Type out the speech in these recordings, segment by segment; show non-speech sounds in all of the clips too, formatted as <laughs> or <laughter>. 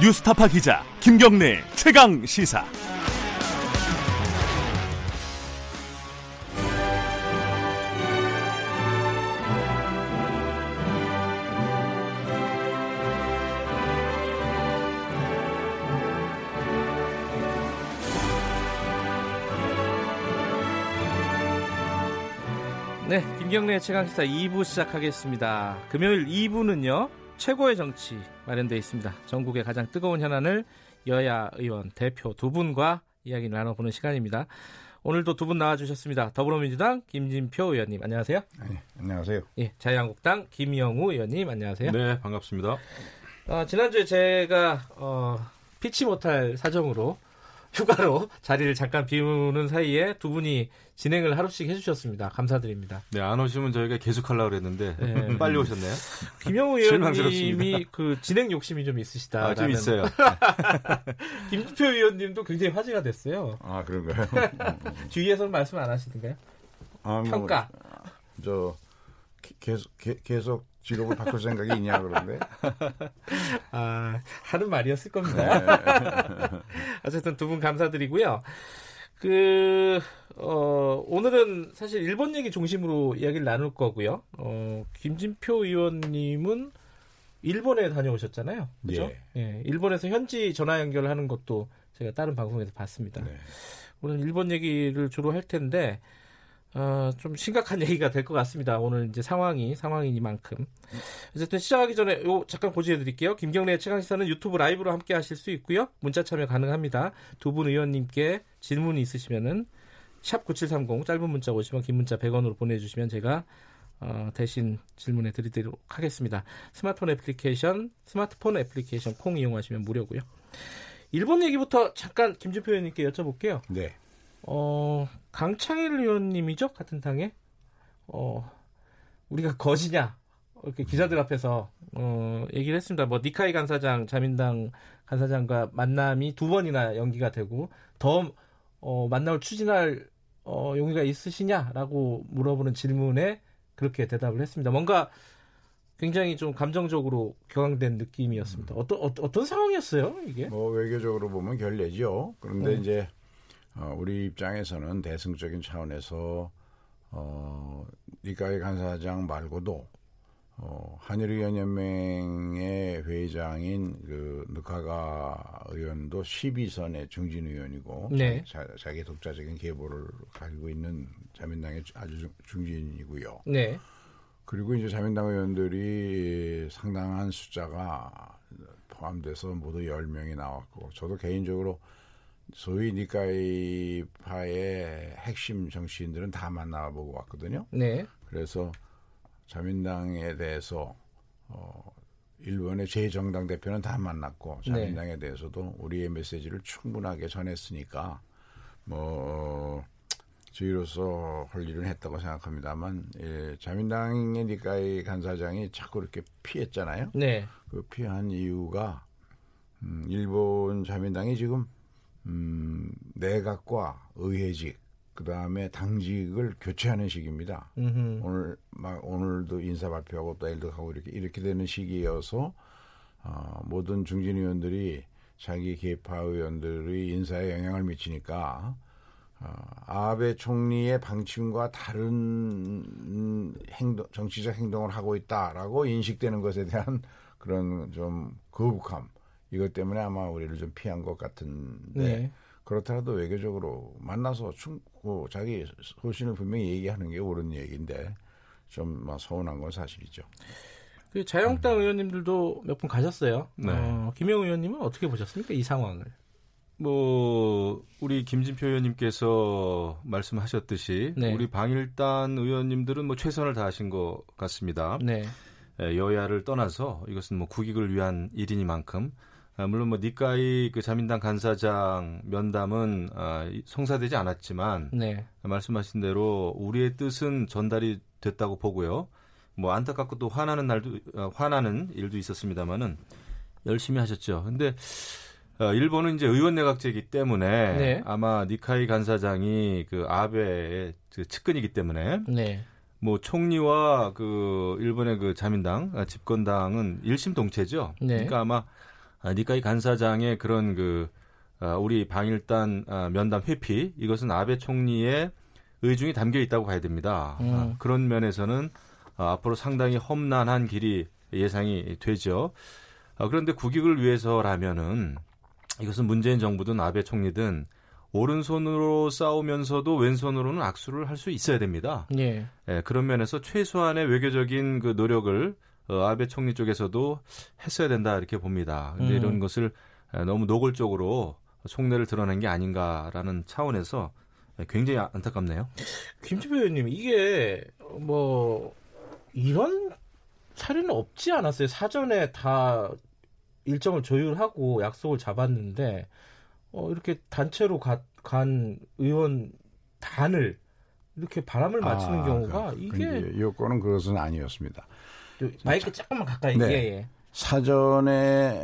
뉴스타파 기자 김경래 최강 시사. 네, 김경래 최강 시사 2부 시작하겠습니다. 금요일 2부는요, 최고의 정치 마련되어 있습니다. 전국의 가장 뜨거운 현안을 여야 의원 대표 두 분과 이야기 나눠보는 시간입니다. 오늘도 두 분 나와주셨습니다. 더불어민주당 김진표 의원님 안녕하세요. 네, 안녕하세요. 예, 자유한국당 김영우 의원님 안녕하세요. 네, 반갑습니다. 어, 지난주에 제가 어, 피치 못할 사정으로 휴가로 자리를 잠깐 비우는 사이에 두 분이 진행을 하루씩 해주셨습니다. 감사드립니다. 네, 안 오시면 저희가 계속 하려고 그랬는데 네. <laughs> 빨리 오셨네요. 김영우 <laughs> 의원님이 그 진행 욕심이 좀 있으시다. 아, 좀 있어요. <laughs> 김주표 의원님도 굉장히 화제가 됐어요. 아 그런가요? 주위에서는 말씀 안 하시던가요? 아, 뭐, 평가. 저 기- 계속 게- 계속 직업을 바꿀 생각이 있냐 그런데 <laughs> 아, 하는 말이었을 겁니다. <laughs> 어쨌든 두 분 감사드리고요. 그, 어, 오늘은 사실 일본 얘기 중심으로 이야기를 나눌 거고요. 어, 김진표 의원님은 일본에 다녀오셨잖아요. 그죠? 예, 일본에서 현지 전화 연결하는 것도 제가 다른 방송에서 봤습니다. 네. 오늘 일본 얘기를 주로 할 텐데, 어, 좀 심각한 <laughs> 얘기가 될 것 같습니다. 오늘 이제 상황이, 상황이니만큼. 어쨌든 시작하기 전에 요 잠깐 고지해 드릴게요. 김경래 최강 시사는 유튜브 라이브로 함께 하실 수 있고요. 문자 참여 가능합니다. 두 분 의원님께 질문이 있으시면은 샵 9730 짧은 문자 50원 긴 문자 100원으로 보내주시면 제가 어, 대신 질문해 드리도록 하겠습니다. 스마트폰 애플리케이션, 스마트폰 애플리케이션 콩 이용하시면 무료고요. 일본 얘기부터 잠깐 김준표 의원님께 여쭤볼게요. 네. 어, 강창일 의원님이죠? 같은 당에? 어, 우리가 거지냐? 이렇게 기자들 앞에서, 어, 얘기를 했습니다. 뭐, 니카이 간사장, 자민당 간사장과 만남이 두 번이나 연기가 되고, 더, 어, 만남을 추진할, 어, 용의가 있으시냐 라고 물어보는 질문에 그렇게 대답을 했습니다. 뭔가 굉장히 좀 감정적으로 격앙된 느낌이었습니다. 어떤, 어, 어떤 상황이었어요, 이게? 뭐 외교적으로 보면 결례죠. 그런데 음. 이제 어, 우리 입장에서는 대승적인 차원에서 어, 니카이 간사장 말고도 어, 한일의원연맹의 회장인 그 느카가 의원도 12선의 중진 의원이고 네. 자, 자기 독자적인 계보를 가지고 있는 자민당의 아주 중- 중진이고요. 네. 그리고 이제 자민당 의원들이 상당한 숫자가 포함돼서 모두 10명이 나왔고 저도 개인적으로 소위 니카이파의 핵심 정치인들은 다 만나보고 왔거든요. 네. 그래서 자민당에 대해서 어 일본의 제 정당 대표는 다 만났고 네. 자민당에 대해서도 우리의 메시지를 충분하게 전했으니까 뭐 저희로서 할 일은 했다고 생각합니다만 예, 자민당의 니카이 간사장이 자꾸 이렇게 피했잖아요. 네. 그 피한 이유가 음, 일본 자민당이 지금 음, 내각과 의회직 그 다음에 당직을 교체하는 시기입니다. 음흠. 오늘 막 오늘도 인사 발표하고 또 내일도 하고 이렇게 이렇게 되는 시기여서 어, 모든 중진 의원들이 자기 계파 의원들의 인사에 영향을 미치니까 어, 아베 총리의 방침과 다른 음, 행동, 정치적 행동을 하고 있다라고 인식되는 것에 대한 그런 좀 거북함 이것 때문에 아마 우리를 좀 피한 것 같은데 네. 그렇더라도 외교적으로 만나서 충, 그 자기 소신을 분명히 얘기하는 게 옳은 얘기인데 좀 막 서운한 건 사실이죠. 그 자유한국당 의원님들도 몇 분 가셨어요. 네. 어, 김영 의원님은 어떻게 보셨습니까? 이 상황을. 뭐 우리 김진표 의원님께서 말씀하셨듯이 네. 우리 방일단 의원님들은 뭐 최선을 다하신 것 같습니다. 네. 예, 여야를 떠나서 이것은 뭐 국익을 위한 일이니만큼 아, 물론 뭐 니카이 그 자민당 간사장 면담은 아, 이- 성사되지 않았지만 네. 말씀하신 대로 우리의 뜻은 전달이 됐다고 보고요. 뭐 안타깝고 또 화나는 날도 어, 화나는 일도 있었습니다만은 열심히 하셨죠. 근데 어, 일본은 이제 의원 내각제이기 때문에 네. 아마 니카이 간사장이 그 아베의 그 측근이기 때문에 네. 뭐 총리와 그 일본의 그 자민당 아, 집권당은 일심동체죠. 네. 그러니까 아마 아, 니카이 간사장의 그런 그 아, 우리 방일단 아, 면담 회피 이것은 아베 총리의 의중이 담겨 있다고 봐야 됩니다. 음. 아, 그런 면에서는 아, 앞으로 상당히 험난한 길이 예상이 되죠. 아, 그런데 국익을 위해서라면은 이것은 문재인 정부든 아베 총리든 오른손으로 싸우면서도 왼손으로는 악수를 할 수 있어야 됩니다. 예. 예, 그런 면에서 최소한의 외교적인 그 노력을 어, 아베 총리 쪽에서도 했어야 된다 이렇게 봅니다. 근데 음. 이런 것을 에, 너무 노골적으로 속내를 드러낸 게 아닌가라는 차원에서 굉장히 아- 안타깝네요. 김치표 의원님 이게 뭐 이런 사례는 없지 않았어요. 사전에 다 일정을 조율하고 약속을 잡았는데 어, 이렇게 단체로 가- 간 의원 단을 이렇게 바람을 맞추는 아, 경우가 그, 이게 요건은 그것은 아니었습니다. 마이크 조금만 가까이 네. 예, 예. 사전에는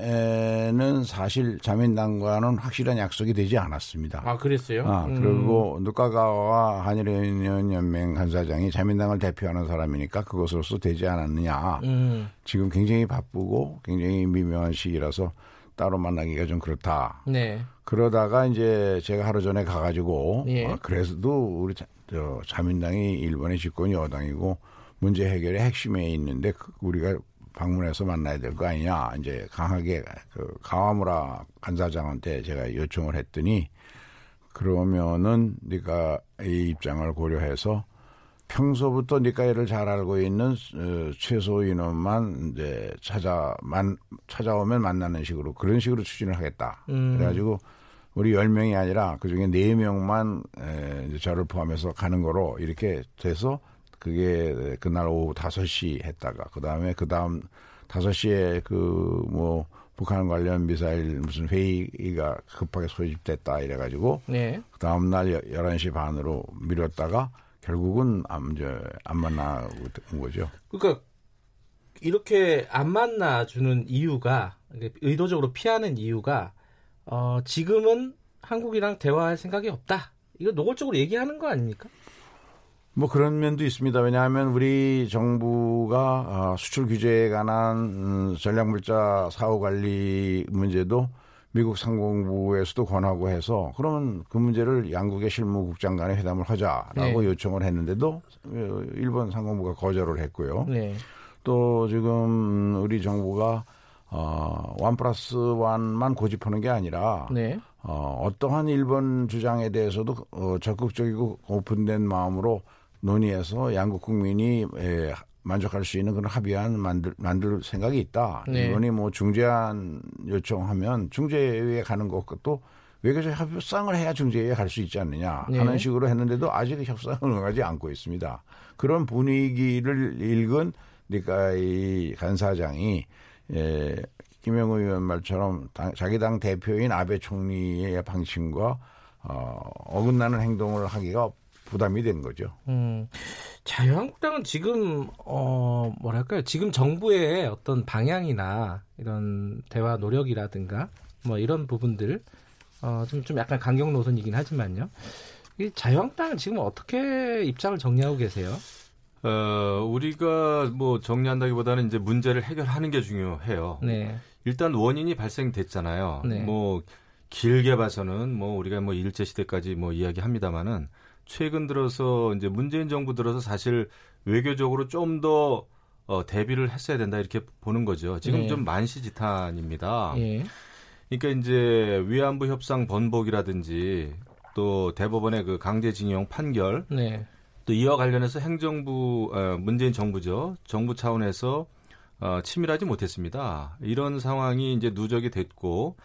사실 자민당과는 확실한 약속이 되지 않았습니다. 아 그랬어요? 아, 음. 그리고 누카가와 한일연맹 간사장이 자민당을 대표하는 사람이니까 그것으로서 되지 않았느냐. 음, 지금 굉장히 바쁘고 굉장히 미묘한 시기라서 따로 만나기가 좀 그렇다. 네. 그러다가 이제 제가 하루 전에 가가지고 예. 어, 그래도 우리 자, 저, 자민당이 일본의 집권 여당이고 문제 해결의 핵심에 있는데 그- 우리가 방문해서 만나야 될 거 아니냐 이제 강하게 그 가와무라 간사장한테 제가 요청을 했더니 그러면은 네가 이 입장을 고려해서 평소부터 네가 이를 잘 알고 있는 어, 최소 인원만 이제 찾아 만 찾아오면 만나는 식으로 그런 식으로 추진을 하겠다. 음. 그래가지고 우리 10명이 아니라 그중에 4명만 에, 이제 저를 포함해서 가는 거로 이렇게 돼서 그게 그날 오후 5시 했다가 그다음에 그다음 5시에 그 뭐 북한 관련 미사일 무슨 회의가 급하게 소집됐다 이래 가지고 네. 그 다음 날 11시 반으로 미뤘다가 결국은 안, 이제 안 만나고 온 거죠. 그러니까 이렇게 안 만나주는 이유가 의도적으로 피하는 이유가 어, 지금은 한국이랑 대화할 생각이 없다. 이거 노골적으로 얘기하는 거 아닙니까? 뭐 그런 면도 있습니다. 왜냐하면 우리 정부가 어, 수출 규제에 관한 음, 전략물자 사후 관리 문제도 미국 상공부에서도 권하고 해서 그러면 그 문제를 양국의 실무국장 간에 회담을 하자라고 네. 요청을 했는데도 어, 일본 상공부가 거절을 했고요. 네. 또 지금 우리 정부가 어, 원 플러스 원만 고집하는 게 아니라 네. 어, 어떠한 일본 주장에 대해서도 어, 적극적이고 오픈된 마음으로 논의해서 양국 국민이 에, 만족할 수 있는 그런 합의안 만들, 만들 생각이 있다. 네. 일본이 뭐 중재안 요청하면 중재위에 가는 것도 외교적 협상을 해야 중재위에 갈 수 있지 않느냐 네. 하는 식으로 했는데도 아직 협상을 응하지 않고 있습니다. 그런 분위기를 읽은 그러니까 이 간사장이 에, 김영우 의원 말처럼 당- 자기 당 대표인 아베 총리의 방침과 어, 어긋나는 행동을 하기가 부담이 된 거죠. 음, 자유한국당은 지금 어 뭐랄까요? 지금 정부의 어떤 방향이나 이런 대화 노력이라든가 뭐 이런 부분들 어좀 좀 약간 강경 노선이긴 하지만요. 이 자유한국당은 지금 어떻게 입장을 정리하고 계세요? 어, 우리가 뭐 정리한다기보다는 이제 문제를 해결하는 게 중요해요. 네, 일단 원인이 발생됐잖아요. 네. 뭐 길게 봐서는 뭐 우리가 뭐 일제 시대까지 뭐 이야기합니다만은 최근 들어서 이제 문재인 정부 들어서 사실 외교적으로 좀더 어, 대비를 했어야 된다 이렇게 보는 거죠. 지금 네. 좀 만시지탄입니다. 예, 그러니까 이제 위안부 협상 번복이라든지 또 대법원의 그 강제징용 판결 네, 또 이와 관련해서 행정부 어, 문재인 정부죠 정부 차원에서 어, 치밀하지 못했습니다. 이런 상황이 이제 누적이 됐고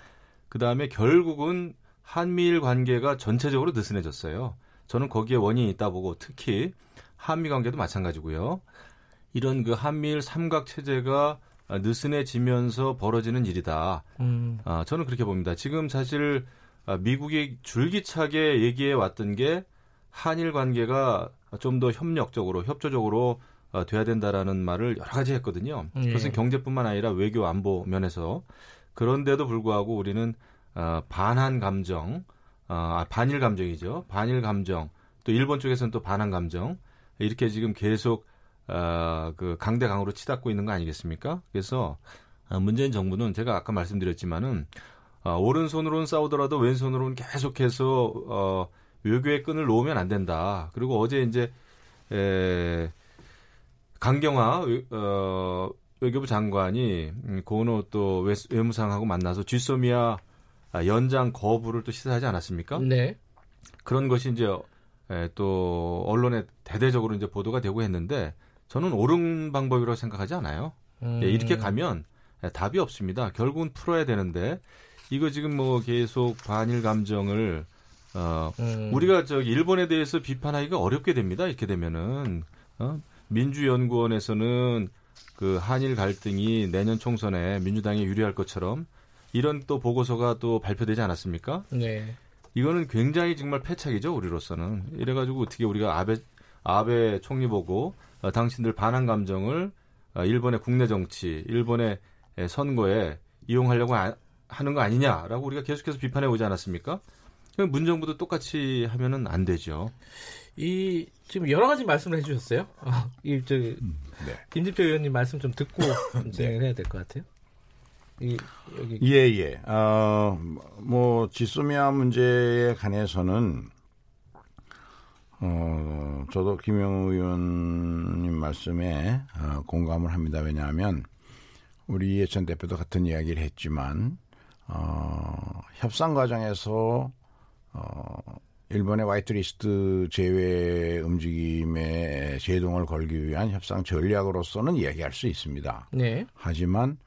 그 다음에 결국은 한미일 관계가 전체적으로 느슨해졌어요. 저는 거기에 원인이 있다 보고 특히 한미 관계도 마찬가지고요. 이런 그 한미일 삼각 체제가 어, 느슨해지면서 벌어지는 일이다. 음, 아, 저는 그렇게 봅니다. 지금 사실 아, 미국이 줄기차게 얘기해 왔던 게 한일 관계가 좀 더 협력적으로 협조적으로 어, 돼야 된다라는 말을 여러 가지 했거든요. 예. 그것은 경제뿐만 아니라 외교 안보 면에서 그런데도 불구하고 우리는 어, 반한 감정, 아, 반일 감정이죠. 반일 감정. 또 일본 쪽에서는 또 반한 감정. 이렇게 지금 계속 어, 그 강대 강으로 치닫고 있는 거 아니겠습니까? 그래서 아, 문재인 정부는 제가 아까 말씀드렸지만은 아, 오른손으로는 싸우더라도 왼손으로는 계속해서 어, 외교의 끈을 놓으면 안 된다. 그리고 어제 이제 에, 강경화 어, 외교부 장관이 음, 고노 또 외, 외무상하고 만나서 쥐소미아 아, 연장 거부를 또 시사하지 않았습니까? 네. 그런 것이 이제 에, 또 언론에 대대적으로 이제 보도가 되고 했는데 저는 옳은 방법이라고 생각하지 않아요. 음. 예, 이렇게 가면 예, 답이 없습니다. 결국은 풀어야 되는데 이거 지금 뭐 계속 반일 감정을 어, 음. 우리가 저기 일본에 대해서 비판하기가 어렵게 됩니다. 이렇게 되면은 어? 민주연구원에서는 그 한일 갈등이 내년 총선에 민주당에 유리할 것처럼 이런 또 보고서가 또 발표되지 않았습니까? 네. 이거는 굉장히 정말 패착이죠 우리로서는 이래가지고 어떻게 우리가 아베 아베 총리 보고 어, 당신들 반한 감정을 어, 일본의 국내 정치, 일본의 에, 선거에 이용하려고 아- 하는 거 아니냐라고 우리가 계속해서 비판해 오지 않았습니까? 그럼 문정부도 똑같이 하면은 안 되죠. 이 지금 여러 가지 말씀을 해주셨어요. 아, <laughs> 이 저기 네. 김진표 의원님 말씀 좀 듣고 <laughs> 진행을 해야 될 것 같아요. 이 여기 예, 예. 어, 뭐, 지소미아 문제에 관해서는, 어, 저도 김영우 의원님 말씀에 어, 공감을 합니다. 왜냐하면, 우리 예천 대표도 같은 이야기를 했지만, 어, 협상 과정에서, 어, 일본의 화이트리스트 제외 움직임에 제동을 걸기 위한 협상 전략으로서는 이야기할 수 있습니다. 네. 하지만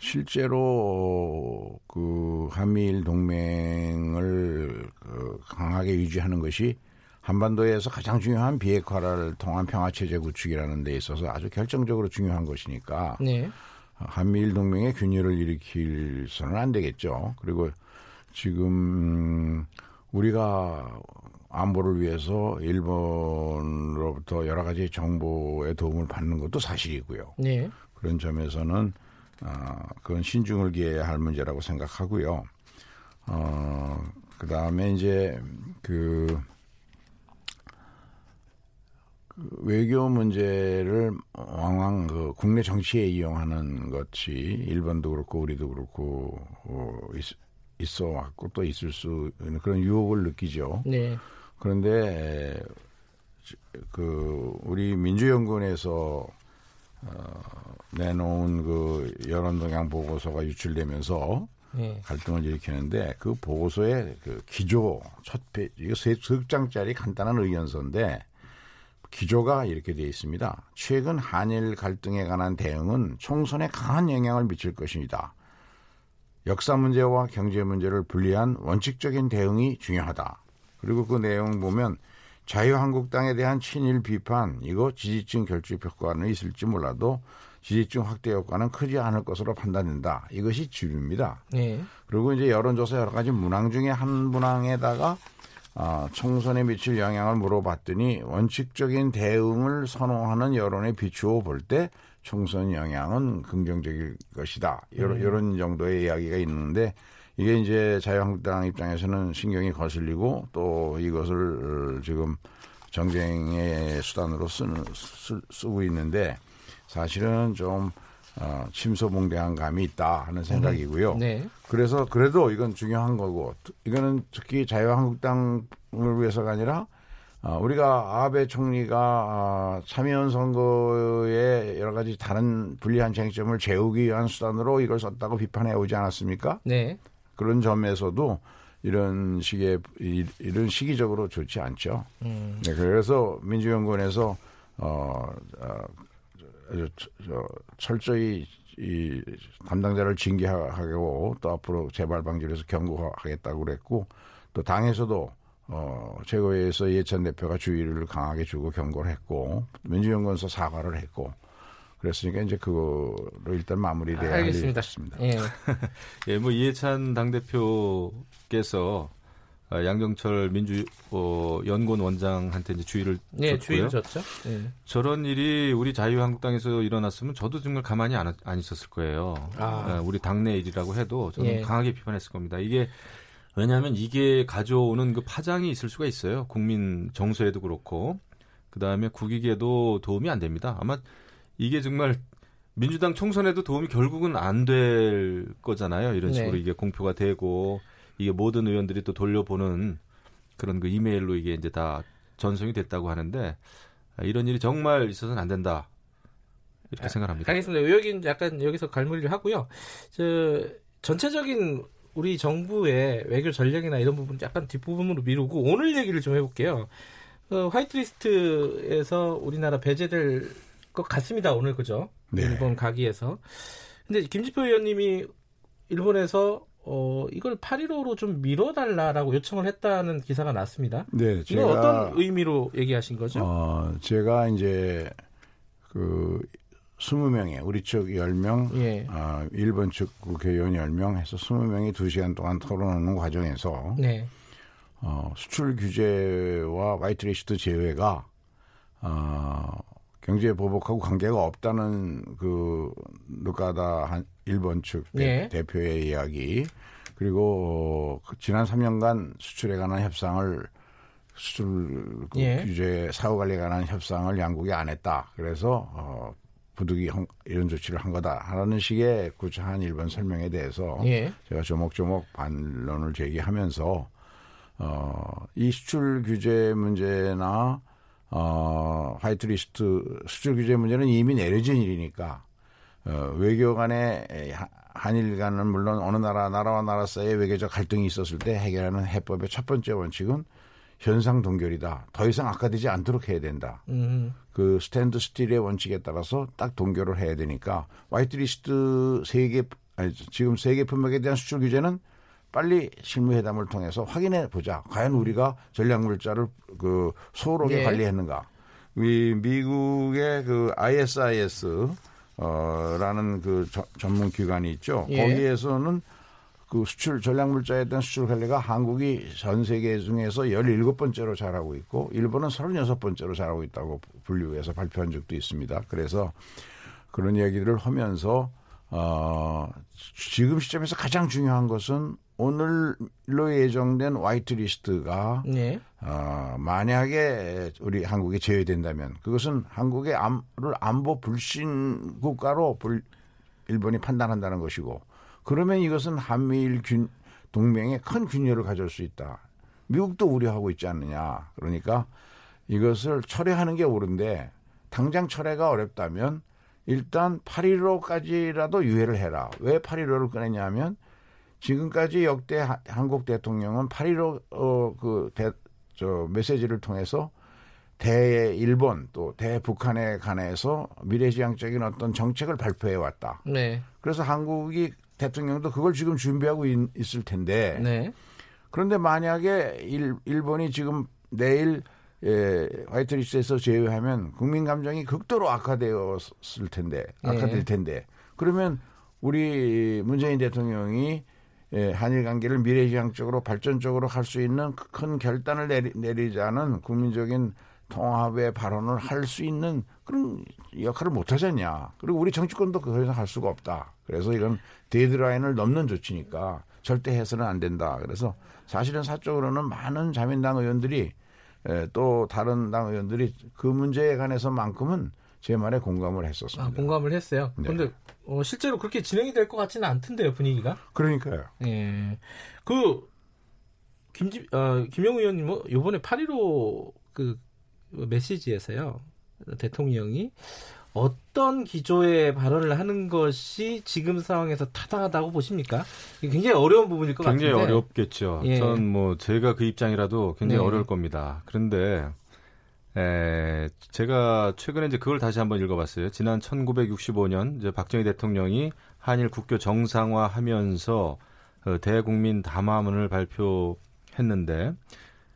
실제로 그 한미일 동맹을 그 강하게 유지하는 것이 한반도에서 가장 중요한 비핵화를 통한 평화 체제 구축이라는 데 있어서 아주 결정적으로 중요한 것이니까 네. 한미일 동맹의 균열을 일으킬서는 안 되겠죠. 그리고 지금 우리가 안보를 위해서 일본으로부터 여러 가지 정보의 도움을 받는 것도 사실이고요. 네. 그런 점에서는 어, 그건 신중을 기해야 할 문제라고 생각하고요. 어, 그 다음에 이제 그, 그 외교 문제를 왕왕 그 국내 정치에 이용하는 것이 일본도 그렇고 우리도 그렇고 어, 있, 있어 왔고 또 있을 수 있는 그런 유혹을 느끼죠. 네. 그런데 에, 그 우리 민주연구원에서 어, 내놓은 그 여론동향 보고서가 유출되면서 네. 갈등을 일으키는데 그 보고서의 그 기조 첫 페이지 이거 세 장짜리 간단한 의견서인데 기조가 이렇게 되어 있습니다. 최근 한일 갈등에 관한 대응은 총선에 강한 영향을 미칠 것입니다. 역사 문제와 경제 문제를 분리한 원칙적인 대응이 중요하다. 그리고 그 내용 보면 자유한국당에 대한 친일 비판 이거 지지층 결집 효과는 있을지 몰라도 지지층 확대 효과는 크지 않을 것으로 판단된다. 이것이 주류입니다. 네. 그리고 이제 여론조사 여러 가지 문항 중에 한 문항에다가 아, 총선에 미칠 영향을 물어봤더니 원칙적인 대응을 선호하는 여론에 비추어 볼 때 총선 영향은 긍정적일 것이다. 이런, 음. 이런 정도의 이야기가 있는데 이게 이제 자유한국당 입장에서는 신경이 거슬리고 또 이것을 지금 정쟁의 수단으로 쓰는, 쓰, 쓰고 있는데 사실은 좀 어, 침소봉대한 감이 있다 하는 생각이고요. 네. 그래서 그래도 이건 중요한 거고 이거는 특히 자유한국당을 위해서가 아니라 어, 우리가 아베 총리가 어, 참여연 선거에 여러 가지 다른 불리한 쟁점을 재우기 위한 수단으로 이걸 썼다고 비판해 오지 않았습니까? 네. 그런 점에서도 이런 식의 이- 이런 시기적으로 좋지 않죠. 음. 네, 그래서 민주연구원에서 어, 어, 철저히 이 담당자를 징계하고 또 앞으로 재발 방지를 해서 경고하겠다고 그랬고 또 당에서도 어, 최고위에서 예천 대표가 주의를 강하게 주고 경고를 했고 민주연구원에서 사과를 했고 그랬으니까 이제 그거로 일단 마무리돼야 할 일이 알겠습니다. 같습니다. 예. <laughs> 예, 뭐 이해찬 당 대표께서 어, 양정철 민주 어, 연구원 원장한테 이제 주의를 네, 줬고요. 주의를 줬죠. 예. 저런 일이 우리 자유한국당에서 일어났으면 저도 정말 가만히 안, 안 있었을 거예요. 아. 예, 우리 당내 일이라고 해도 저는 예. 강하게 비판했을 겁니다. 이게 왜냐하면 이게 가져오는 그 파장이 있을 수가 있어요. 국민 정서에도 그렇고 그 다음에 국익에도 도움이 안 됩니다. 아마 이게 정말 민주당 총선에도 도움이 결국은 안 될 거잖아요. 이런 식으로 네. 이게 공표가 되고 이게 모든 의원들이 또 돌려보는 그런 그 이메일로 이게 이제 다 전송이 됐다고 하는데 아, 이런 일이 정말 있어서는 안 된다. 이렇게 생각합니다. 알겠습니다. 여긴 약간 여기서 갈무리를 하고요. 저 전체적인 우리 정부의 외교 전략이나 이런 부분 약간 뒷부분으로 미루고 오늘 얘기를 좀 해볼게요. 어, 화이트리스트에서 우리나라 배제될 것 같습니다. 오늘 그죠? 네. 일본 가기에서. 근데 김지표 의원님이 일본에서 어, 이걸 8.15로 좀 미뤄달라라고 요청을 했다는 기사가 났습니다. 네, 이건 어떤 의미로 얘기하신 거죠? 어, 제가 이제 그 20명에 우리 측 10명, 예. 어, 일본 측 국회의원 10명 해서 20명이 2시간 동안 토론하는 과정에서 네. 어, 수출 규제와 화이트리스트 제외가 어, 경제 보복하고 관계가 없다는 그 누가다 한 일본 측 예. 대, 표의 이야기 그리고 어, 그 지난 3년간 수출에 관한 협상을 수출 그 예. 규제 사후 관리에 관한 협상을 양국이 안 했다. 그래서 어, 부득이 한- 이런 조치를 한 거다 하는 식의 구차한 일본 설명에 대해서 예. 제가 조목조목 반론을 제기하면서 어, 이 수출 규제 문제나 어, 화이트리스트 수출 규제 문제는 이미 내려진 일이니까 어, 외교 하- 한일 간은 물론 어느 나라 나라와 나라 사이에 외교적 갈등이 있었을 때 해결하는 해법의 첫 번째 원칙은 현상 동결이다. 더 이상 악화되지 않도록 해야 된다. 음. 그 standstill의 원칙에 따라서 딱 동결을 해야 되니까 화이트리스트 세계 아니 지금 세계 품목에 대한 수출 규제는 빨리 실무회담을 통해서 확인해 보자. 과연 우리가 전략 물자를 그 소홀하게 예. 관리했는가? 이 미국의 그 ISIS 어 라는 그 저- 전문 기관이 있죠. 예. 거기에서는 그 수출 전략 물자에 대한 수출 관리가 한국이 전 세계 중에서 17번째로 잘하고 있고 일본은 36번째로 잘하고 있다고 분류해서 발표한 적도 있습니다. 그래서 그런 얘기를 하면서 어 지금 시점에서 가장 중요한 것은 오늘로 예정된 화이트 리스트가 네. 어, 만약에 우리 한국이 제외된다면 그것은 한국의 암를 안보 불신 국가로 불, 일본이 판단한다는 것이고 그러면 이것은 한미일 균, 동맹에 큰 균열을 가져올 수 있다. 미국도 우려하고 있지 않느냐. 그러니까 이것을 철회하는 게 옳은데 당장 철회가 어렵다면 일단 8.15까지라도 유예를 해라. 왜 8.15를 꺼냈냐면 지금까지 역대 하- 한국 대통령은 8.15 어, 그 대, 저 메시지를 통해서 대일본 또 대북한에 관해서 미래지향적인 어떤 정책을 발표해 왔다. 네. 그래서 한국이 대통령도 그걸 지금 준비하고 있, 을 텐데 네. 그런데 만약에 일, 일본이 지금 내일 예, 화이트리스트에서 제외하면 국민 감정이 극도로 악화되었을 텐데 악화될 네. 텐데 그러면 우리 문재인 대통령이 예, 한일 관계를 미래지향적으로 발전적으로 할 수 있는 큰 결단을 내리, 내리자는 국민적인 통합의 발언을 할 수 있는 그런 역할을 못 하잖냐. 그리고 우리 정치권도 그 이상 할 수가 없다. 그래서 이건 데드라인을 넘는 조치니까 절대 해서는 안 된다. 그래서 사실은 사적으로는 많은 자민당 의원들이 에, 또 다른 당 의원들이 그 문제에 관해서만큼은 제 말에 공감을 했었습니다. 아, 공감을 했어요. 네. 그런데 어, 실제로 그렇게 진행이 될 것 같지는 않던데요, 분위기가. 그러니까요. 예. 그 김지 어, 김영 의원님 뭐 요번에 8.15 그 메시지에서요. 대통령이 어떤 기조의 발언을 하는 것이 지금 상황에서 타당하다고 보십니까? 굉장히 어려운 부분일 것 굉장히 같은데. 어렵겠죠. 예. 전뭐 제가 그 입장이라도 굉장히 네. 어려울 겁니다. 그런데 에, 제가 최근에 이제 그걸 다시 한번 읽어봤어요. 지난 1965년 이제 박정희 대통령이 한일 국교 정상화하면서 어, 대국민 담화문을 발표했는데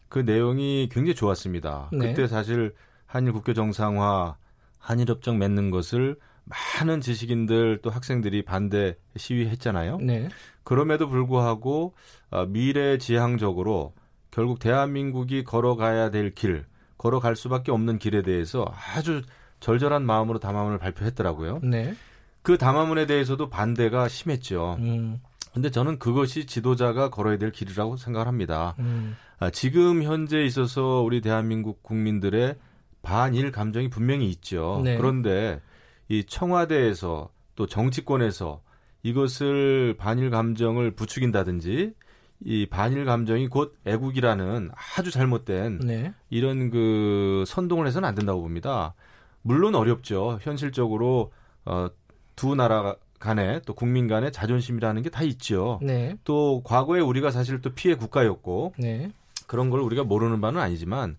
그 내용이 굉장히 좋았습니다. 네. 그때 사실 한일 국교 정상화, 한일 협정 맺는 것을 많은 지식인들 또 학생들이 반대 시위했잖아요. 네. 그럼에도 불구하고 어, 미래 지향적으로 결국 대한민국이 걸어가야 될 길, 걸어갈 수밖에 없는 길에 대해서 아주 절절한 마음으로 담화문을 발표했더라고요. 네. 그 담화문에 대해서도 반대가 심했죠. 음. 근데 저는 그것이 지도자가 걸어야 될 길이라고 생각을 합니다. 음. 아, 지금 현재 있어서 우리 대한민국 국민들의 반일 감정이 분명히 있죠. 네. 그런데 이 청와대에서 또 정치권에서 이것을 반일 감정을 부추긴다든지 이 반일 감정이 곧 애국이라는 아주 잘못된 네. 이런 그 선동을 해서는 안 된다고 봅니다. 물론 어렵죠. 현실적으로 어, 두 나라 간에 또 국민 간의 자존심이라는 게 다 있죠. 네. 또 과거에 우리가 사실 또 피해 국가였고 네. 그런 걸 우리가 모르는 바는 아니지만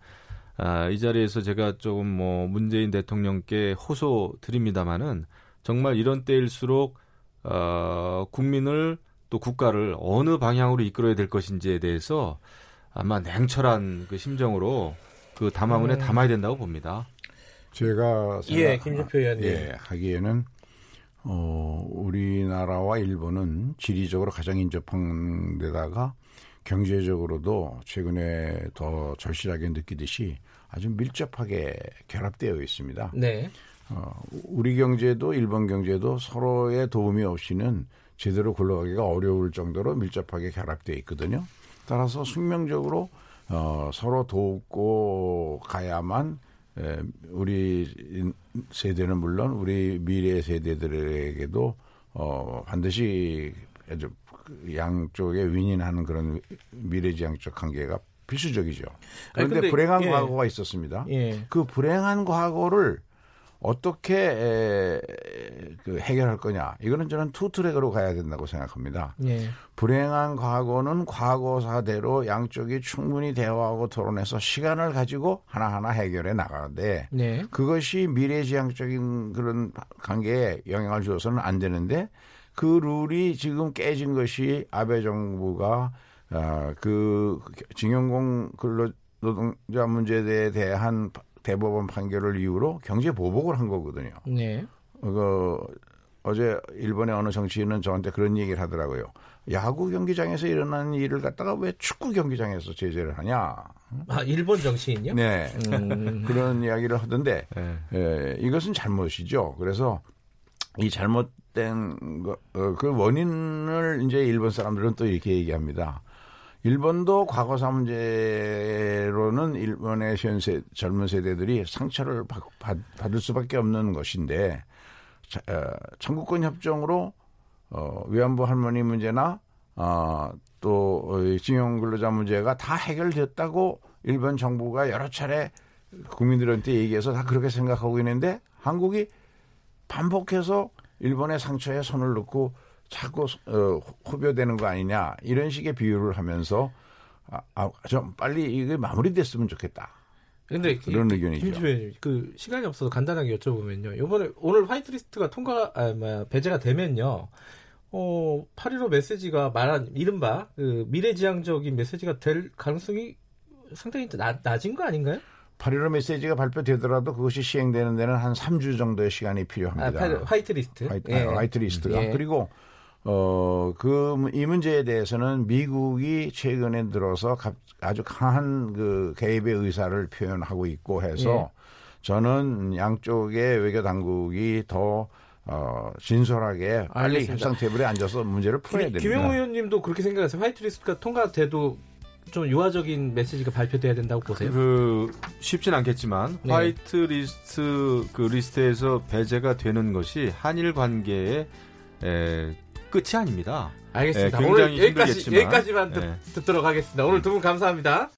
아, 이 자리에서 제가 조금 뭐 문재인 대통령께 호소 드립니다마는 정말 이런 때일수록 어, 국민을 또 국가를 어느 방향으로 이끌어야 될 것인지에 대해서 아마 냉철한 그 심정으로 그 담화문에 음. 담아야 된다고 봅니다. 제가 예, 생각- 김준표 의원님. 예, 하기에는 어, 우리나라와 일본은 지리적으로 가장 인접한 데다가 경제적으로도 최근에 더 절실하게 느끼듯이 아주 밀접하게 결합되어 있습니다. 네. 어, 우리 경제도 일본 경제도 서로의 도움이 없이는 제대로 굴러가기가 어려울 정도로 밀접하게 결합되어 있거든요. 따라서 숙명적으로 어, 서로 돕고 가야만 에, 우리 세대는 물론 우리 미래 세대들에게도 어, 반드시 아주 양쪽에 윈윈하는 그런 미래지향적 관계가 필수적이죠. 그런데 근데, 불행한 예. 과거가 있었습니다. 예. 그 불행한 과거를 어떻게 에, 그 해결할 거냐 이거는 저는 투 트랙으로 가야 된다고 생각합니다. 예. 불행한 과거는 과거사대로 양쪽이 충분히 대화하고 토론해서 시간을 가지고 하나하나 해결해 나가는데 네. 그것이 미래지향적인 그런 관계에 영향을 주어서는 안 되는데 그 룰이 지금 깨진 것이 아베 정부가 어, 그 징용공 근로 노동자 문제에 대한 대법원 판결을 이유로 경제 보복을 한 거거든요. 네. 그 어제 일본의 어느 정치인은 저한테 그런 얘기를 하더라고요. 야구 경기장에서 일어나는 일을 갖다가 왜 축구 경기장에서 제재를 하냐? 아, 일본 정치인요? 네. 음. <laughs> 그런 이야기를 하던데 예. 예, 이것은 잘못이죠. 그래서 이 잘못된 거, 어, 그 원인을 이제 일본 사람들은 또 이렇게 얘기합니다. 일본도 과거사 문제로는 일본의 현세 젊은 세대들이 상처를 받, 받, 받 을 수밖에 없는 것인데 자, 어, 청구권 협정으로 어, 위안부 할머니 문제나 어, 또 징용 근로자 문제가 다 해결됐다고 일본 정부가 여러 차례 국민들한테 얘기해서 다 그렇게 생각하고 있는데 한국이 반복해서 일본의 상처에 손을 넣고 자꾸 어, 호벼되는 거 아니냐 이런 식의 비유를 하면서 아, 아, 좀 빨리 이게 마무리됐으면 좋겠다. 근데 그런 이- 의견이죠. 의원님, 그 시간이 없어서 간단하게 여쭤보면요. 이번에 오늘 화이트리스트가 통과 아 뭐야 배제가 되면요. 어, 8.15 메시지가 말한 이른바 그 미래지향적인 메시지가 될 가능성이 상당히 나, 낮은 거 아닌가요? 8.15 메시지가 발표되더라도 그것이 시행되는 데는 한 3주 정도의 시간이 아, 필요합니다. 파- 화이트리스트. 화이트, 예. 아, 화이트리스트가 예. 그리고 어, 그, 이 문제에 대해서는 미국이 최근에 들어서 갑- 아주 강한 그 개입의 의사를 표현하고 있고 해서 예. 저는 양쪽의 외교 당국이 더 어, 진솔하게 빨리 알겠습니다. 협상 테이블에 앉아서 문제를 풀어야 김, 됩니다. 김영호 의원님도 그렇게 생각하세요? 화이트리스트가 통과돼도 좀 유화적인 메시지가 발표돼야 된다고 보세요? 그 쉽진 않겠지만 네. 화이트 리스트 그 리스트에서 배제가 되는 것이 한일 관계의 에, 끝이 아닙니다. 알겠습니다. 예, 오늘 여기까지 힘들겠지만, 여기까지만 듣, 예. 듣도록 하겠습니다. 오늘 두 분 감사합니다.